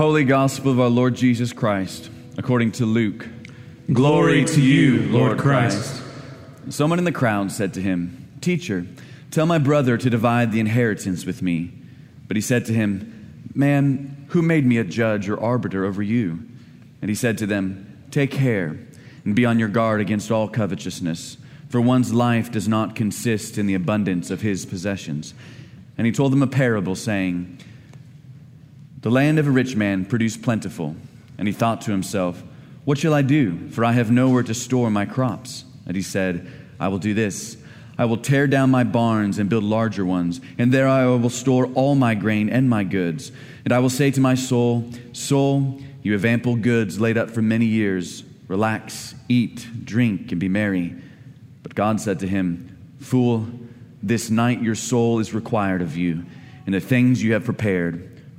Holy Gospel of our Lord Jesus Christ, according to Luke. Glory to you, Lord Christ. Someone in the crowd said to him, Teacher, tell my brother to divide the inheritance with me. But he said to him, Man, who made me a judge or arbiter over you? And he said to them, Take care and be on your guard against all covetousness, for one's life does not consist in the abundance of his possessions. And he told them a parable, saying, The land of a rich man produced plentiful, and he thought to himself, What shall I do? For I have nowhere to store my crops. And he said, I will do this. I will tear down my barns and build larger ones, and there I will store all my grain and my goods. And I will say to my soul, Soul, you have ample goods laid up for many years. Relax, eat, drink, and be merry. But God said to him, Fool, this night your soul is required of you, and the things you have prepared,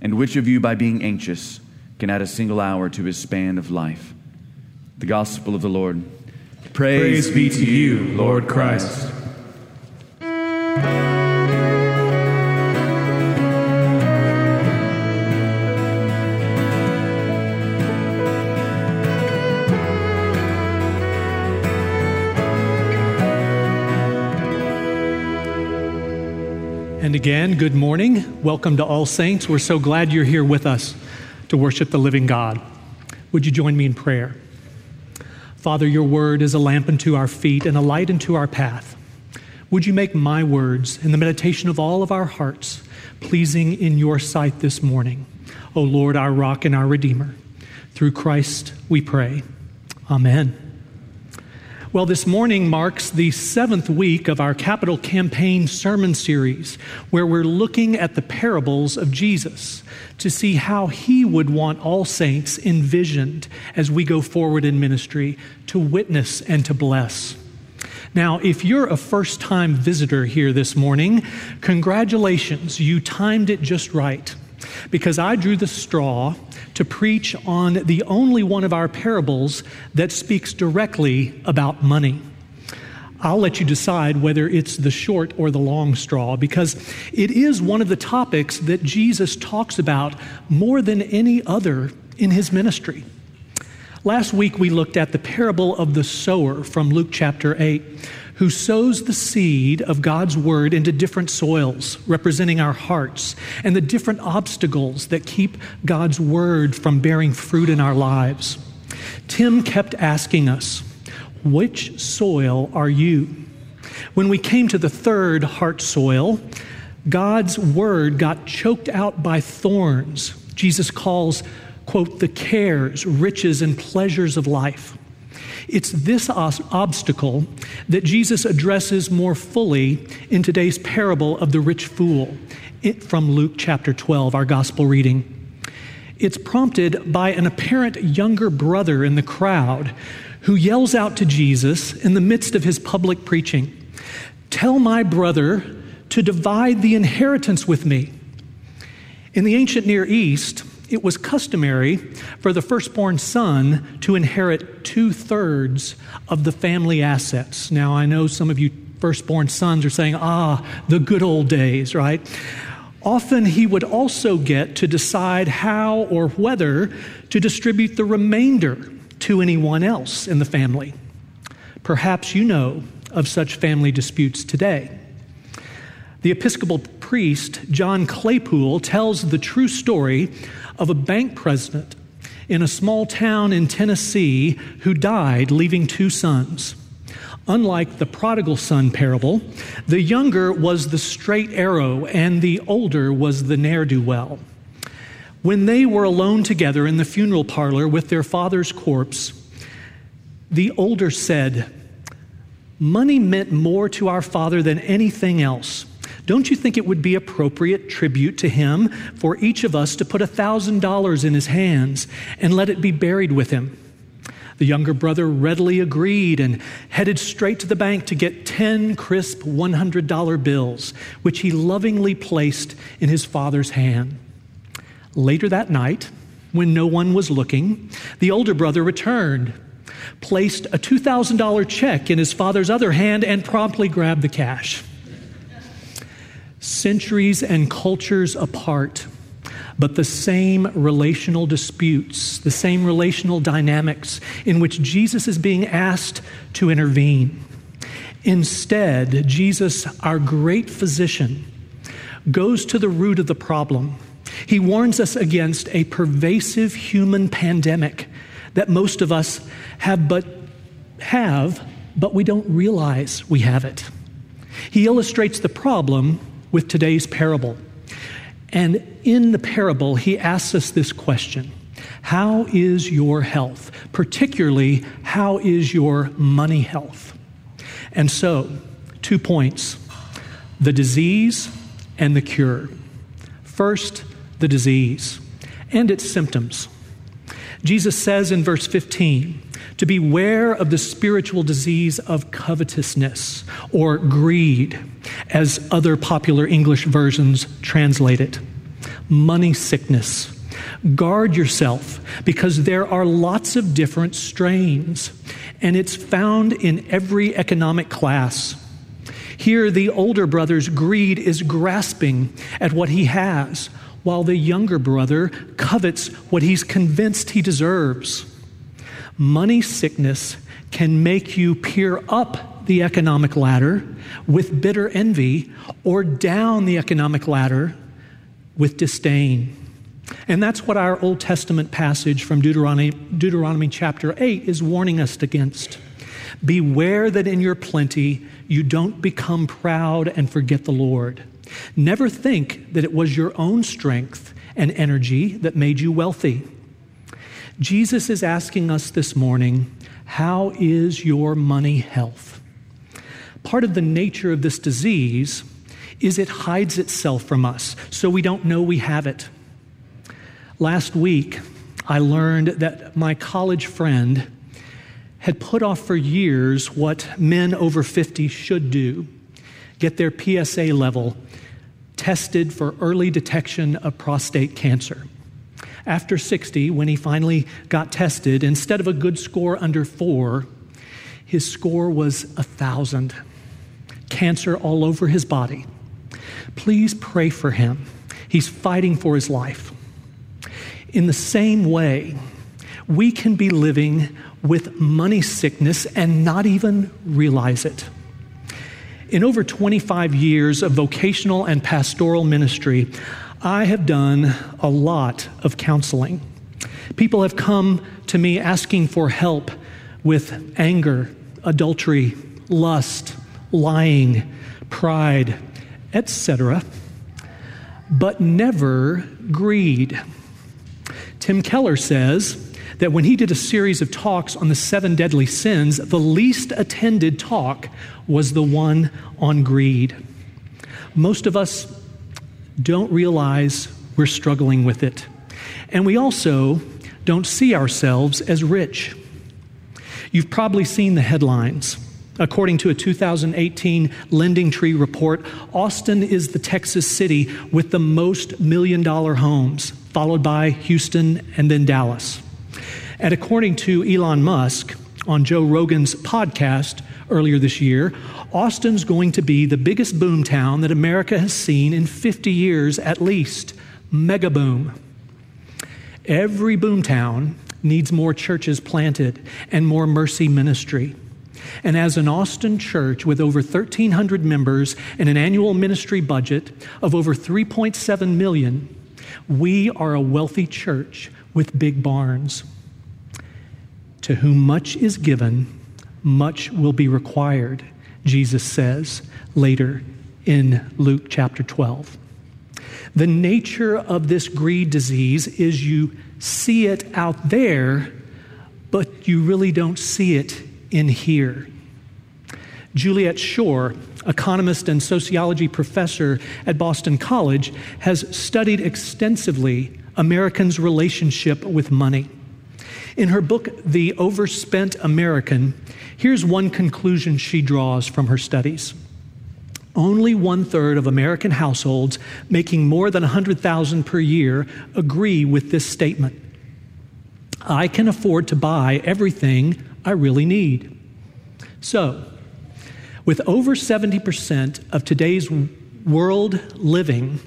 And which of you, by being anxious, can add a single hour to his span of life? The Gospel of the Lord. Praise, Praise be to you, Lord Christ. And again, good morning. Welcome to All Saints. We're so glad you're here with us to worship the living God. Would you join me in prayer? Father, your word is a lamp unto our feet and a light unto our path. Would you make my words and the meditation of all of our hearts pleasing in your sight this morning? O Lord, our rock and our redeemer. Through Christ we pray. Amen. Well, this morning marks the seventh week of our capital campaign sermon series, where we're looking at the parables of Jesus to see how he would want all saints envisioned as we go forward in ministry to witness and to bless. Now, if you're a first time visitor here this morning, congratulations, you timed it just right because I drew the straw to preach on the only one of our parables that speaks directly about money. I'll let you decide whether it's the short or the long straw because it is one of the topics that Jesus talks about more than any other in his ministry. Last week we looked at the parable of the sower from Luke chapter 8 who sows the seed of God's word into different soils, representing our hearts, and the different obstacles that keep God's word from bearing fruit in our lives. Tim kept asking us, Which soil are you? When we came to the third heart soil, God's word got choked out by thorns. Jesus calls, quote, the cares, riches, and pleasures of life. It's this obstacle that Jesus addresses more fully in today's parable of the rich fool from Luke chapter 12, our gospel reading. It's prompted by an apparent younger brother in the crowd who yells out to Jesus in the midst of his public preaching Tell my brother to divide the inheritance with me. In the ancient Near East, it was customary for the firstborn son to inherit two thirds of the family assets. Now, I know some of you firstborn sons are saying, ah, the good old days, right? Often he would also get to decide how or whether to distribute the remainder to anyone else in the family. Perhaps you know of such family disputes today. The Episcopal priest, John Claypool, tells the true story of a bank president in a small town in Tennessee who died, leaving two sons. Unlike the prodigal son parable, the younger was the straight arrow and the older was the ne'er do well. When they were alone together in the funeral parlor with their father's corpse, the older said, Money meant more to our father than anything else. Don't you think it would be appropriate tribute to him for each of us to put a $1,000 in his hands and let it be buried with him? The younger brother readily agreed and headed straight to the bank to get 10 crisp $100 bills, which he lovingly placed in his father's hand. Later that night, when no one was looking, the older brother returned, placed a $2,000 check in his father's other hand, and promptly grabbed the cash. Centuries and cultures apart, but the same relational disputes, the same relational dynamics in which Jesus is being asked to intervene. Instead, Jesus, our great physician, goes to the root of the problem. He warns us against a pervasive human pandemic that most of us have but have, but we don't realize we have it. He illustrates the problem with today's parable. And in the parable, he asks us this question How is your health? Particularly, how is your money health? And so, two points the disease and the cure. First, the disease and its symptoms. Jesus says in verse 15, to beware of the spiritual disease of covetousness or greed, as other popular English versions translate it. Money sickness. Guard yourself because there are lots of different strains, and it's found in every economic class. Here, the older brother's greed is grasping at what he has, while the younger brother covets what he's convinced he deserves. Money sickness can make you peer up the economic ladder with bitter envy or down the economic ladder with disdain. And that's what our Old Testament passage from Deuteronomy, Deuteronomy chapter 8 is warning us against. Beware that in your plenty you don't become proud and forget the Lord. Never think that it was your own strength and energy that made you wealthy. Jesus is asking us this morning, How is your money health? Part of the nature of this disease is it hides itself from us, so we don't know we have it. Last week, I learned that my college friend had put off for years what men over 50 should do get their PSA level tested for early detection of prostate cancer. After 60, when he finally got tested, instead of a good score under four, his score was a thousand. Cancer all over his body. Please pray for him. He's fighting for his life. In the same way, we can be living with money sickness and not even realize it. In over 25 years of vocational and pastoral ministry, I have done a lot of counseling. People have come to me asking for help with anger, adultery, lust, lying, pride, etc., but never greed. Tim Keller says that when he did a series of talks on the seven deadly sins, the least attended talk was the one on greed. Most of us don't realize we're struggling with it. And we also don't see ourselves as rich. You've probably seen the headlines. According to a 2018 LendingTree report, Austin is the Texas city with the most million dollar homes, followed by Houston and then Dallas. And according to Elon Musk on Joe Rogan's podcast earlier this year, Austin's going to be the biggest boomtown that America has seen in 50 years at least. Mega boom. Every boomtown needs more churches planted and more mercy ministry. And as an Austin church with over 1,300 members and an annual ministry budget of over 3.7 million, we are a wealthy church with big barns. To whom much is given, much will be required. Jesus says later in Luke chapter 12. The nature of this greed disease is you see it out there, but you really don't see it in here. Juliet Schor, economist and sociology professor at Boston College, has studied extensively Americans' relationship with money. In her book, The Overspent American, here's one conclusion she draws from her studies. Only one third of American households making more than 100,000 per year agree with this statement. I can afford to buy everything I really need. So, with over 70% of today's world living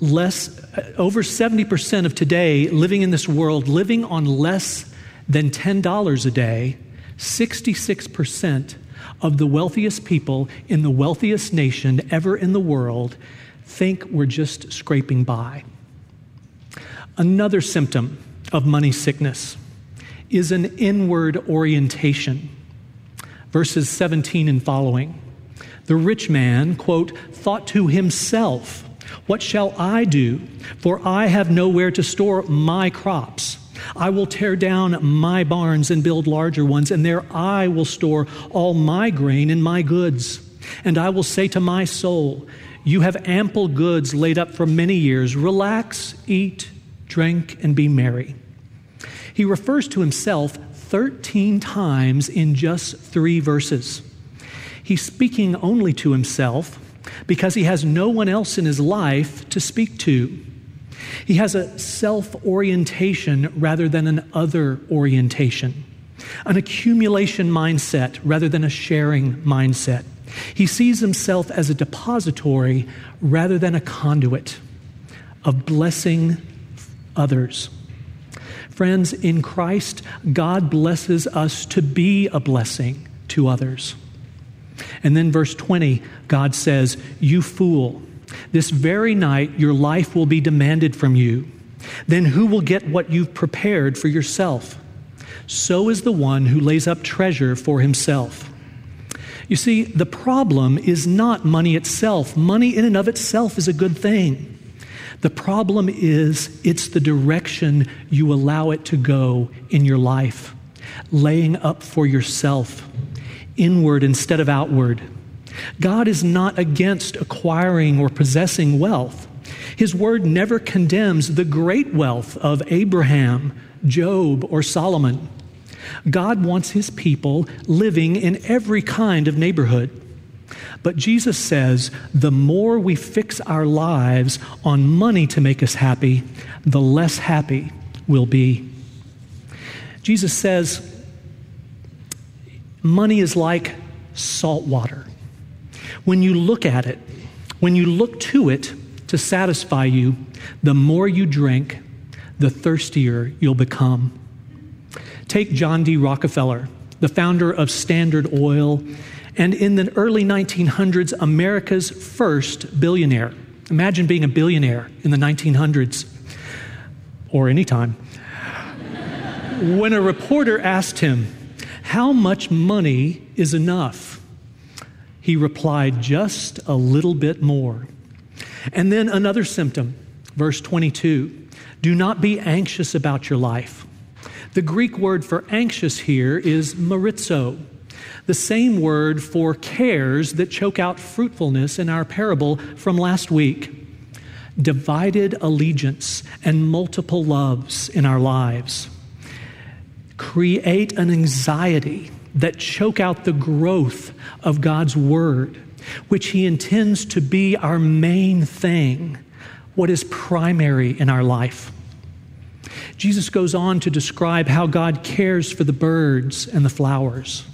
less uh, over 70% of today living in this world living on less than $10 a day 66% of the wealthiest people in the wealthiest nation ever in the world think we're just scraping by another symptom of money sickness is an inward orientation verses 17 and following the rich man quote thought to himself what shall I do? For I have nowhere to store my crops. I will tear down my barns and build larger ones, and there I will store all my grain and my goods. And I will say to my soul, You have ample goods laid up for many years. Relax, eat, drink, and be merry. He refers to himself 13 times in just three verses. He's speaking only to himself because he has no one else in his life to speak to. He has a self orientation rather than an other orientation, an accumulation mindset rather than a sharing mindset. He sees himself as a depository rather than a conduit of blessing others. Friends, in Christ, God blesses us to be a blessing to others. And then, verse 20, God says, You fool, this very night your life will be demanded from you. Then who will get what you've prepared for yourself? So is the one who lays up treasure for himself. You see, the problem is not money itself. Money in and of itself is a good thing. The problem is it's the direction you allow it to go in your life, laying up for yourself inward instead of outward. God is not against acquiring or possessing wealth. His word never condemns the great wealth of Abraham, Job, or Solomon. God wants his people living in every kind of neighborhood. But Jesus says the more we fix our lives on money to make us happy, the less happy we'll be. Jesus says Money is like salt water. When you look at it, when you look to it to satisfy you, the more you drink, the thirstier you'll become. Take John D. Rockefeller, the founder of Standard Oil, and in the early 1900s, America's first billionaire. Imagine being a billionaire in the 1900s or any time. when a reporter asked him, how much money is enough? He replied, Just a little bit more. And then another symptom, verse 22 Do not be anxious about your life. The Greek word for anxious here is marizo, the same word for cares that choke out fruitfulness in our parable from last week. Divided allegiance and multiple loves in our lives create an anxiety that choke out the growth of God's Word, which He intends to be our main thing, what is primary in our life. Jesus goes on to describe how God cares for the birds and the flowers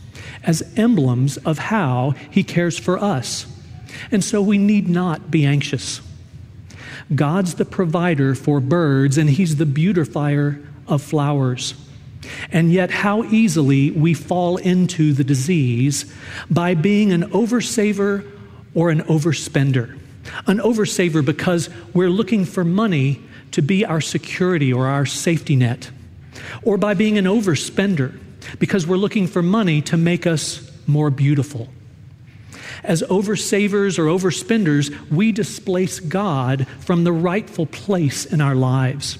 as emblems of how He cares for us. And so we need not be anxious. God's the provider for birds, and He's the beautifier of flowers. And yet, how easily we fall into the disease by being an oversaver or an overspender. An oversaver because we're looking for money to be our security or our safety net, or by being an overspender because we're looking for money to make us more beautiful. As oversavers or overspenders, we displace God from the rightful place in our lives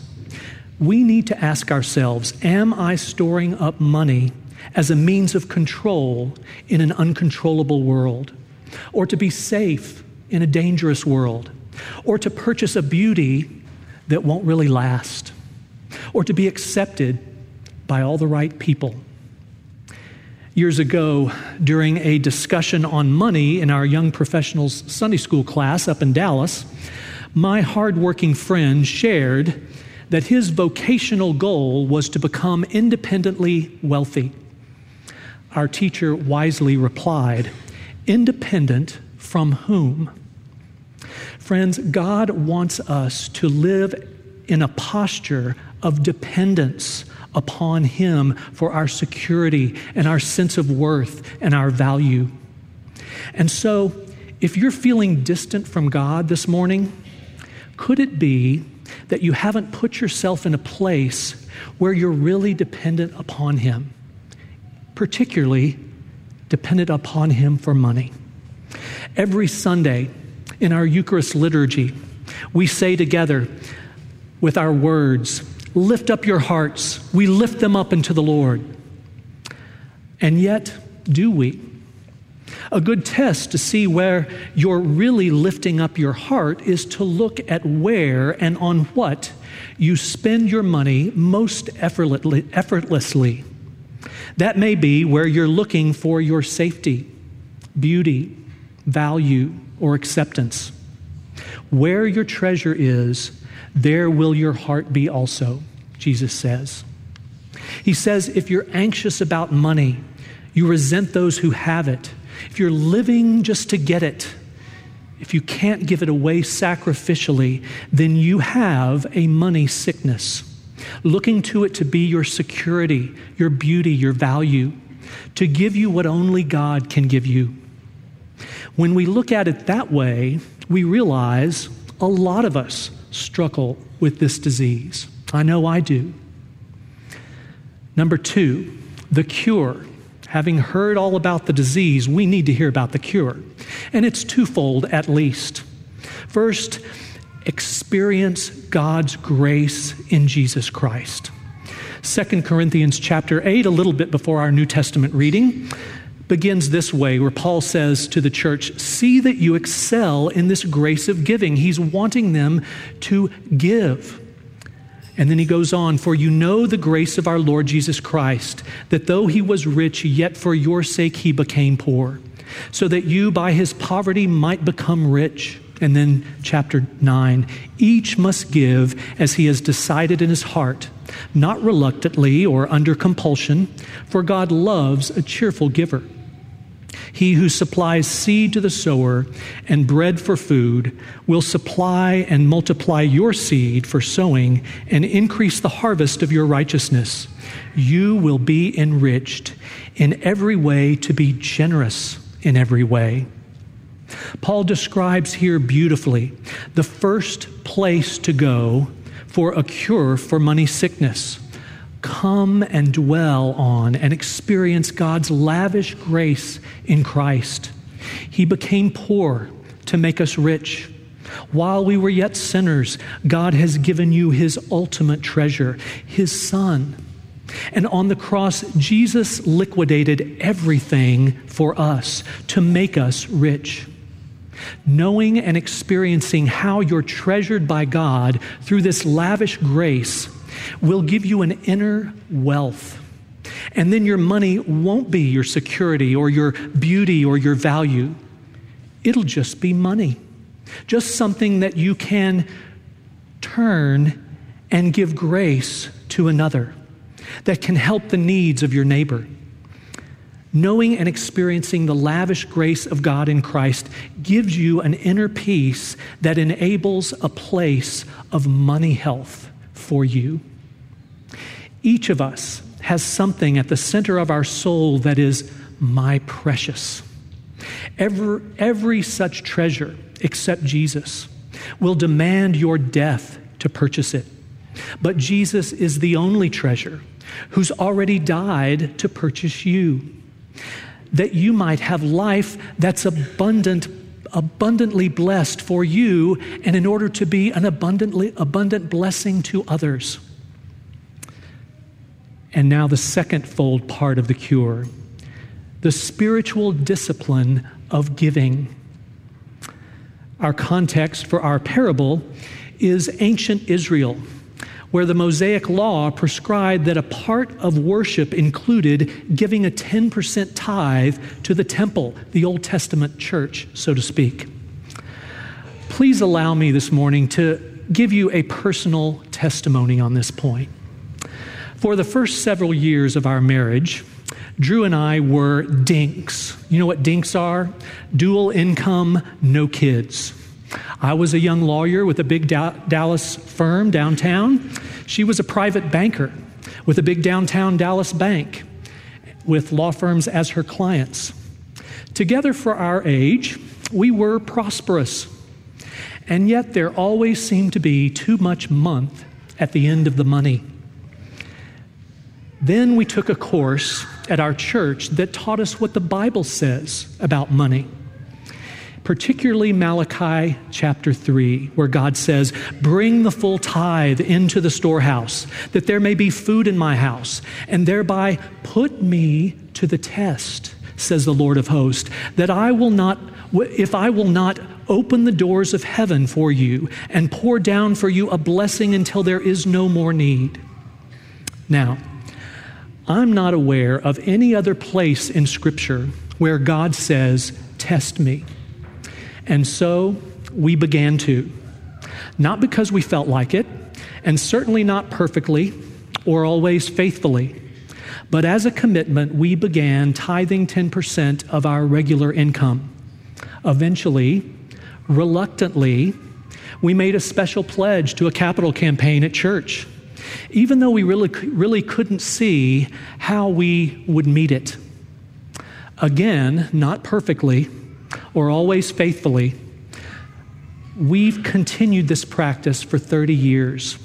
we need to ask ourselves Am I storing up money as a means of control in an uncontrollable world, or to be safe in a dangerous world, or to purchase a beauty that won't really last, or to be accepted by all the right people. Years ago, during a discussion on money in our young professionals Sunday school class up in Dallas, my hardworking friend shared that his vocational goal was to become independently wealthy. Our teacher wisely replied, Independent from whom? Friends, God wants us to live in a posture of dependence upon Him for our security and our sense of worth and our value. And so, if you're feeling distant from God this morning, could it be that you haven't put yourself in a place where you're really dependent upon Him, particularly dependent upon Him for money? Every Sunday in our Eucharist liturgy, we say together with our words, Lift up your hearts. We lift them up into the Lord. And yet, do we? A good test to see where you're really lifting up your heart is to look at where and on what you spend your money most effortlessly. That may be where you're looking for your safety, beauty, value, or acceptance. Where your treasure is, there will your heart be also, Jesus says. He says, if you're anxious about money, you resent those who have it, if you're living just to get it, if you can't give it away sacrificially, then you have a money sickness, looking to it to be your security, your beauty, your value, to give you what only God can give you. When we look at it that way, we realize a lot of us struggle with this disease. I know I do. Number two, the cure. Having heard all about the disease, we need to hear about the cure. And it's twofold at least. First, experience God's grace in Jesus Christ. 2 Corinthians chapter 8, a little bit before our New Testament reading, begins this way, where Paul says to the church, See that you excel in this grace of giving. He's wanting them to give. And then he goes on, For you know the grace of our Lord Jesus Christ, that though he was rich, yet for your sake he became poor, so that you by his poverty might become rich. And then, chapter 9 each must give as he has decided in his heart, not reluctantly or under compulsion, for God loves a cheerful giver. He who supplies seed to the sower and bread for food will supply and multiply your seed for sowing and increase the harvest of your righteousness. You will be enriched in every way to be generous in every way. Paul describes here beautifully the first place to go for a cure for money sickness come and dwell on and experience God's lavish grace in Christ. He became poor to make us rich. While we were yet sinners, God has given you his ultimate treasure, his Son. And on the cross, Jesus liquidated everything for us to make us rich. Knowing and experiencing how you're treasured by God through this lavish grace will give you an inner wealth. And then your money won't be your security or your beauty or your value. It'll just be money, just something that you can turn and give grace to another that can help the needs of your neighbor. Knowing and experiencing the lavish grace of God in Christ gives you an inner peace that enables a place of money health for you. Each of us has something at the center of our soul that is my precious. Every, every such treasure, except Jesus, will demand your death to purchase it. But Jesus is the only treasure who's already died to purchase you, that you might have life that's abundant abundantly blessed for you and in order to be an abundantly abundant blessing to others. And now, the second fold part of the cure the spiritual discipline of giving. Our context for our parable is ancient Israel, where the Mosaic law prescribed that a part of worship included giving a 10% tithe to the temple, the Old Testament church, so to speak. Please allow me this morning to give you a personal testimony on this point. For the first several years of our marriage, Drew and I were dinks. You know what dinks are? Dual income, no kids. I was a young lawyer with a big da- Dallas firm downtown. She was a private banker with a big downtown Dallas bank with law firms as her clients. Together for our age, we were prosperous. And yet there always seemed to be too much month at the end of the money. Then we took a course at our church that taught us what the Bible says about money, particularly Malachi chapter 3, where God says, Bring the full tithe into the storehouse, that there may be food in my house, and thereby put me to the test, says the Lord of hosts, that I will not, if I will not open the doors of heaven for you and pour down for you a blessing until there is no more need. Now, I'm not aware of any other place in Scripture where God says, Test me. And so we began to. Not because we felt like it, and certainly not perfectly or always faithfully, but as a commitment, we began tithing 10% of our regular income. Eventually, reluctantly, we made a special pledge to a capital campaign at church even though we really, really couldn't see how we would meet it. Again, not perfectly or always faithfully, we've continued this practice for 30 years.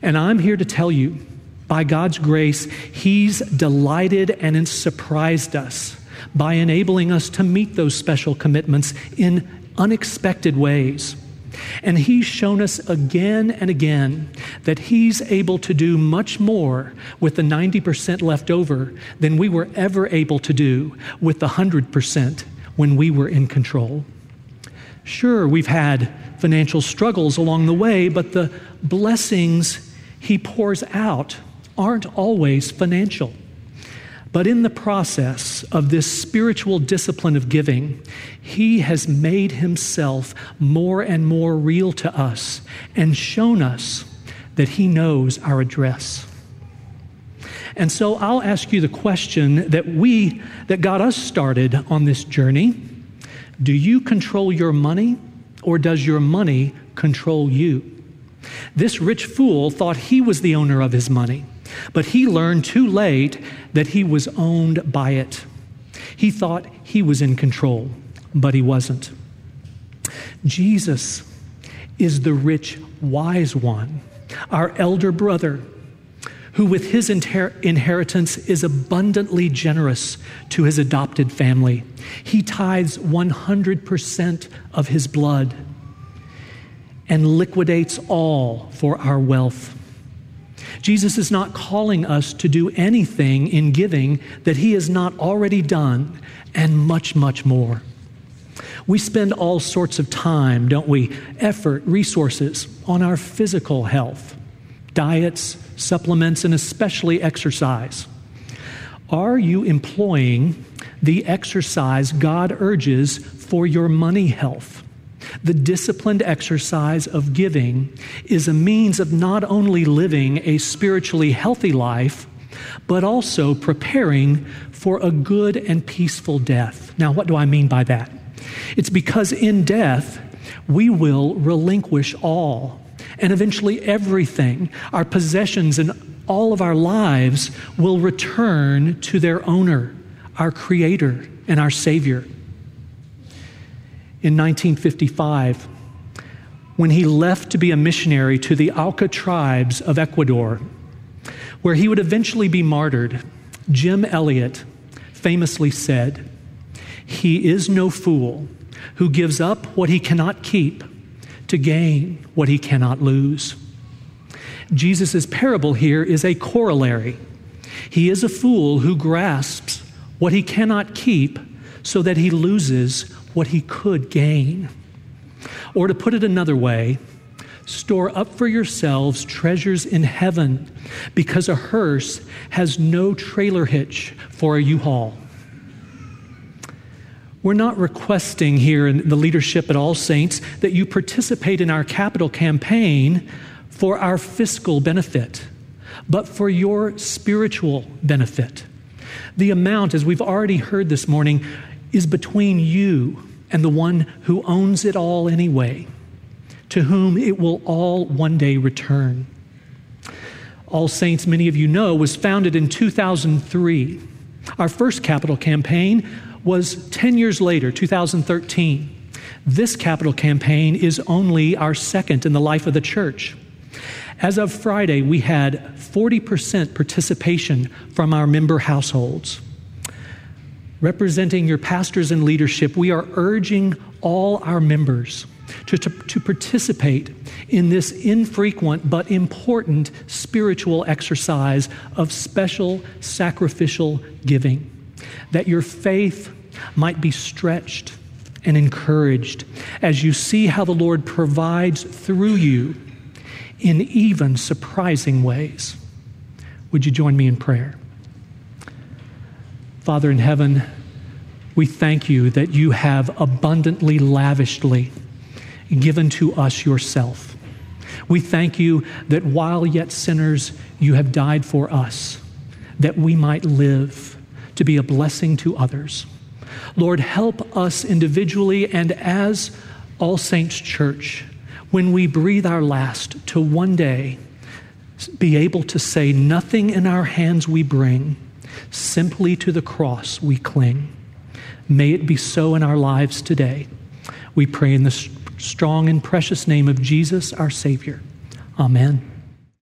And I'm here to tell you, by God's grace, He's delighted and surprised us by enabling us to meet those special commitments in unexpected ways. And he's shown us again and again that he's able to do much more with the 90% left over than we were ever able to do with the 100% when we were in control. Sure, we've had financial struggles along the way, but the blessings he pours out aren't always financial. But in the process of this spiritual discipline of giving, He has made Himself more and more real to us and shown us that He knows our address. And so I'll ask you the question that we, that got us started on this journey Do you control your money or does your money control you? This rich fool thought he was the owner of his money. But he learned too late that he was owned by it. He thought he was in control, but he wasn't. Jesus is the rich, wise one, our elder brother, who with his inher- inheritance is abundantly generous to his adopted family. He tithes 100% of his blood and liquidates all for our wealth. Jesus is not calling us to do anything in giving that he has not already done, and much, much more. We spend all sorts of time, don't we? Effort, resources on our physical health, diets, supplements, and especially exercise. Are you employing the exercise God urges for your money health? The disciplined exercise of giving is a means of not only living a spiritually healthy life, but also preparing for a good and peaceful death. Now, what do I mean by that? It's because in death, we will relinquish all and eventually everything. Our possessions and all of our lives will return to their owner, our Creator and our Savior in 1955 when he left to be a missionary to the Auca tribes of Ecuador, where he would eventually be martyred. Jim Elliot famously said, He is no fool who gives up what he cannot keep to gain what he cannot lose. Jesus' parable here is a corollary. He is a fool who grasps what he cannot keep so that he loses what he could gain. Or to put it another way, store up for yourselves treasures in heaven because a hearse has no trailer hitch for a U Haul. We're not requesting here in the leadership at All Saints that you participate in our capital campaign for our fiscal benefit, but for your spiritual benefit. The amount, as we've already heard this morning, is between you and the one who owns it all anyway, to whom it will all one day return. All Saints, many of you know, was founded in 2003. Our first capital campaign was 10 years later, 2013. This capital campaign is only our second in the life of the church. As of Friday, we had 40% participation from our member households. Representing your pastors and leadership, we are urging all our members to, to, to, participate in this infrequent but important spiritual exercise of special sacrificial giving, that your faith might be stretched and encouraged as you see how the Lord provides through you in even surprising ways. Would you join me in prayer? Father in heaven, we thank you that you have abundantly, lavishly given to us yourself. We thank you that while yet sinners, you have died for us, that we might live to be a blessing to others. Lord, help us individually and as All Saints Church when we breathe our last to one day be able to say, Nothing in our hands we bring, simply to the cross we cling. May it be so in our lives today. We pray in the strong and precious name of Jesus, our Savior. Amen.